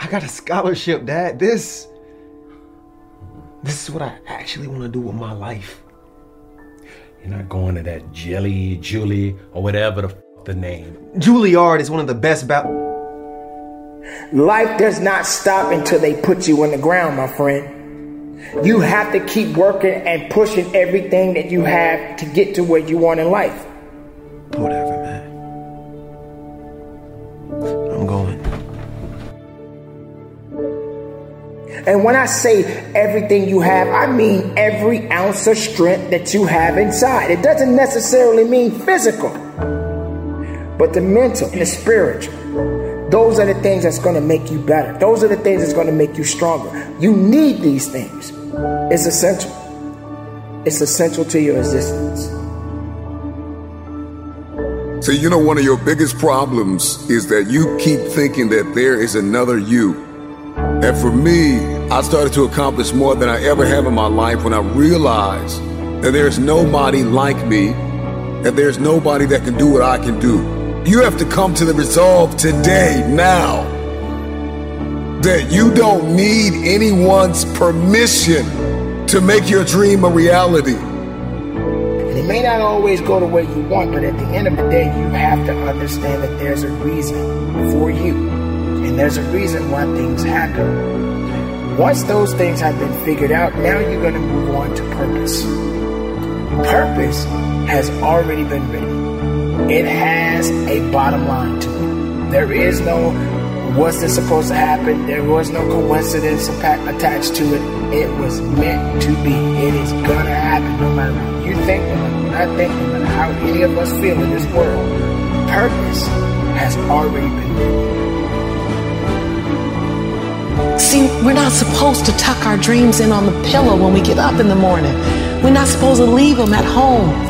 I got a scholarship, Dad. This. This is what I actually want to do with my life. You're not going to that Jelly, Julie, or whatever the, f- the name. Juilliard is one of the best ba- Life does not stop until they put you in the ground, my friend. You have to keep working and pushing everything that you have to get to where you want in life. And when I say everything you have, I mean every ounce of strength that you have inside. It doesn't necessarily mean physical, but the mental and the spiritual. Those are the things that's going to make you better. Those are the things that's going to make you stronger. You need these things. It's essential. It's essential to your existence. So, you know, one of your biggest problems is that you keep thinking that there is another you. And for me, I started to accomplish more than I ever have in my life when I realized that there's nobody like me, that there's nobody that can do what I can do. You have to come to the resolve today, now, that you don't need anyone's permission to make your dream a reality. It may not always go the way you want, but at the end of the day, you have to understand that there's a reason for you. There's a reason why things happen. Once those things have been figured out, now you're going to move on to purpose. Purpose has already been written. It has a bottom line to it. There is no what's this supposed to happen. There was no coincidence attached to it. It was meant to be. It is gonna happen no matter what you think, no matter what I think, no matter how any of us feel in this world. Purpose has already been written. See, we're not supposed to tuck our dreams in on the pillow when we get up in the morning. We're not supposed to leave them at home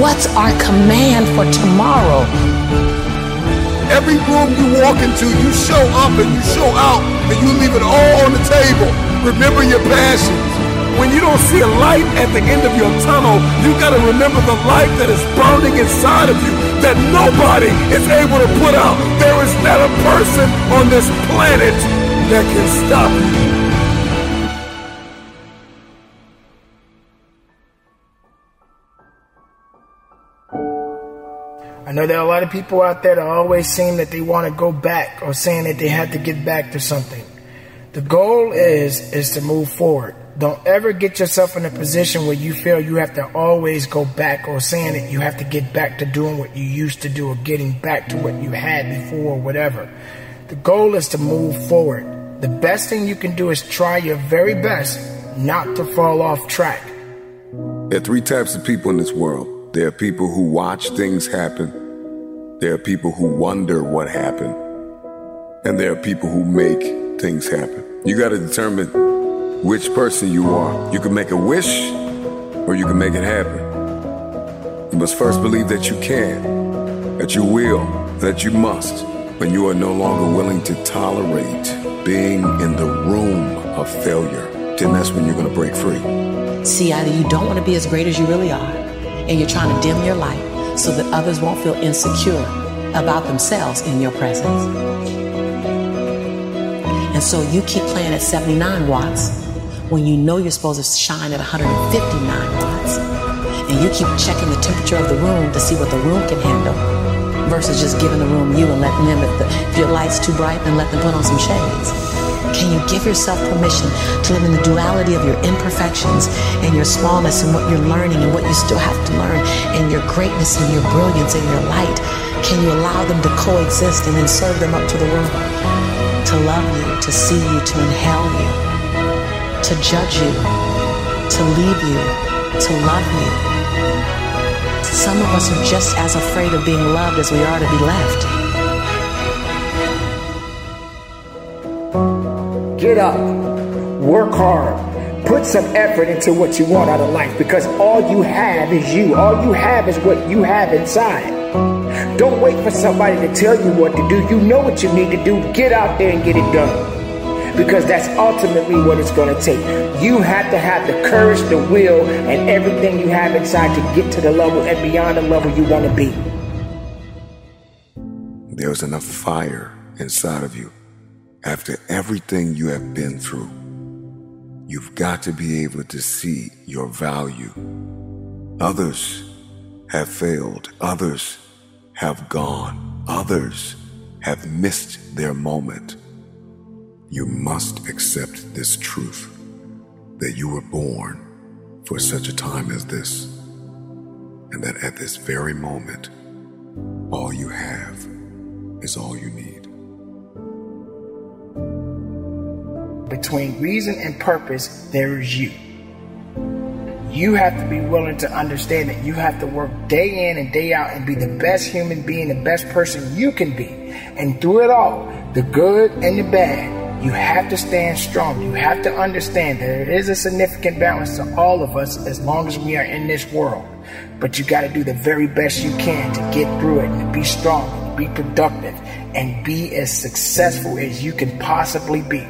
what's our command for tomorrow? Every room you walk into, you show up and you show out and you leave it all on the table. Remember your passions. When you don't see a light at the end of your tunnel, you got to remember the light that is burning inside of you that nobody is able to put out. There is not a person on this planet that can stop you. I know there are a lot of people out there that always seem that they want to go back or saying that they have to get back to something. The goal is is to move forward. Don't ever get yourself in a position where you feel you have to always go back or saying that you have to get back to doing what you used to do or getting back to what you had before or whatever. The goal is to move forward. The best thing you can do is try your very best not to fall off track. There are three types of people in this world. There are people who watch things happen. There are people who wonder what happened. And there are people who make things happen. You got to determine which person you are. You can make a wish or you can make it happen. You must first believe that you can, that you will, that you must. When you are no longer willing to tolerate being in the room of failure, then that's when you're going to break free. See, either you don't want to be as great as you really are, and you're trying to dim your light so that others won't feel insecure about themselves in your presence. And so you keep playing at 79 watts when you know you're supposed to shine at 159 watts. And you keep checking the temperature of the room to see what the room can handle versus just giving the room you and letting them, if, the, if your light's too bright, then let them put on some shades. Can you give yourself permission to live in the duality of your imperfections and your smallness and what you're learning and what you still have to learn and your greatness and your brilliance and your light? Can you allow them to coexist and then serve them up to the world? To love you, to see you, to inhale you, to judge you, to leave you, to love you. Some of us are just as afraid of being loved as we are to be left. Get up, work hard, put some effort into what you want out of life because all you have is you. All you have is what you have inside. Don't wait for somebody to tell you what to do. You know what you need to do. Get out there and get it done. Because that's ultimately what it's going to take. You have to have the courage, the will, and everything you have inside to get to the level and beyond the level you want to be. There's enough fire inside of you after everything you have been through. You've got to be able to see your value. Others have failed, others have gone, others have missed their moment. You must accept this truth that you were born for such a time as this, and that at this very moment, all you have is all you need. Between reason and purpose, there is you. You have to be willing to understand that you have to work day in and day out and be the best human being, the best person you can be. And through it all, the good and the bad, you have to stand strong. You have to understand that there is a significant balance to all of us as long as we are in this world. But you got to do the very best you can to get through it and be strong, and be productive, and be as successful as you can possibly be.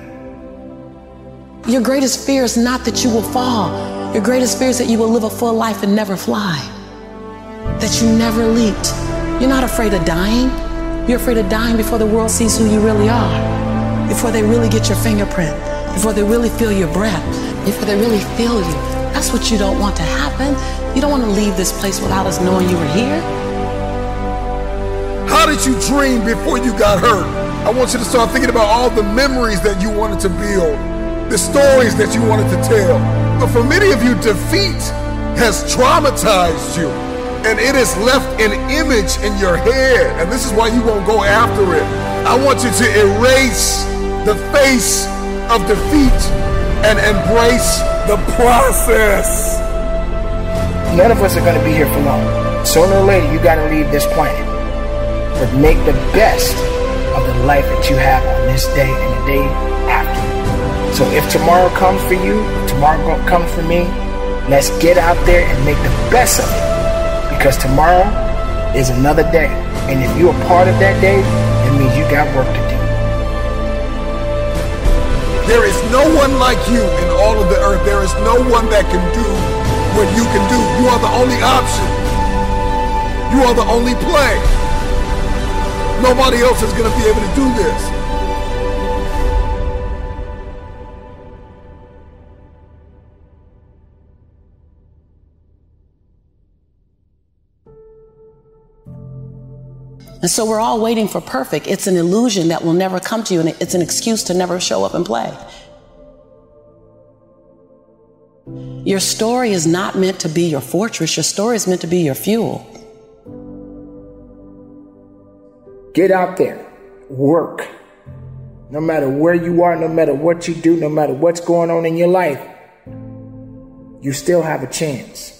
Your greatest fear is not that you will fall. Your greatest fear is that you will live a full life and never fly. That you never leaped. You're not afraid of dying. You're afraid of dying before the world sees who you really are. Before they really get your fingerprint. Before they really feel your breath. Before they really feel you. That's what you don't want to happen. You don't want to leave this place without us knowing you were here. How did you dream before you got hurt? I want you to start thinking about all the memories that you wanted to build, the stories that you wanted to tell. But for many of you, defeat has traumatized you and it has left an image in your head. And this is why you won't go after it. I want you to erase the face of defeat and embrace the process. None of us are going to be here for long. Sooner or later, you got to leave this planet. But make the best of the life that you have on this day and the day after. So if tomorrow comes for you, tomorrow comes for me, let's get out there and make the best of it. Because tomorrow is another day. And if you're a part of that day, it means you got work to do. There is no one like you in all of the earth. There is no one that can do what you can do. You are the only option. You are the only play. Nobody else is going to be able to do this. And so we're all waiting for perfect. It's an illusion that will never come to you, and it's an excuse to never show up and play. Your story is not meant to be your fortress, your story is meant to be your fuel. Get out there, work. No matter where you are, no matter what you do, no matter what's going on in your life, you still have a chance.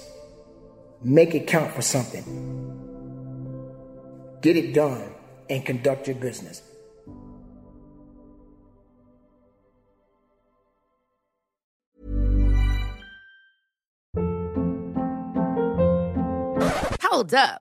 Make it count for something. Get it done and conduct your business. Hold up.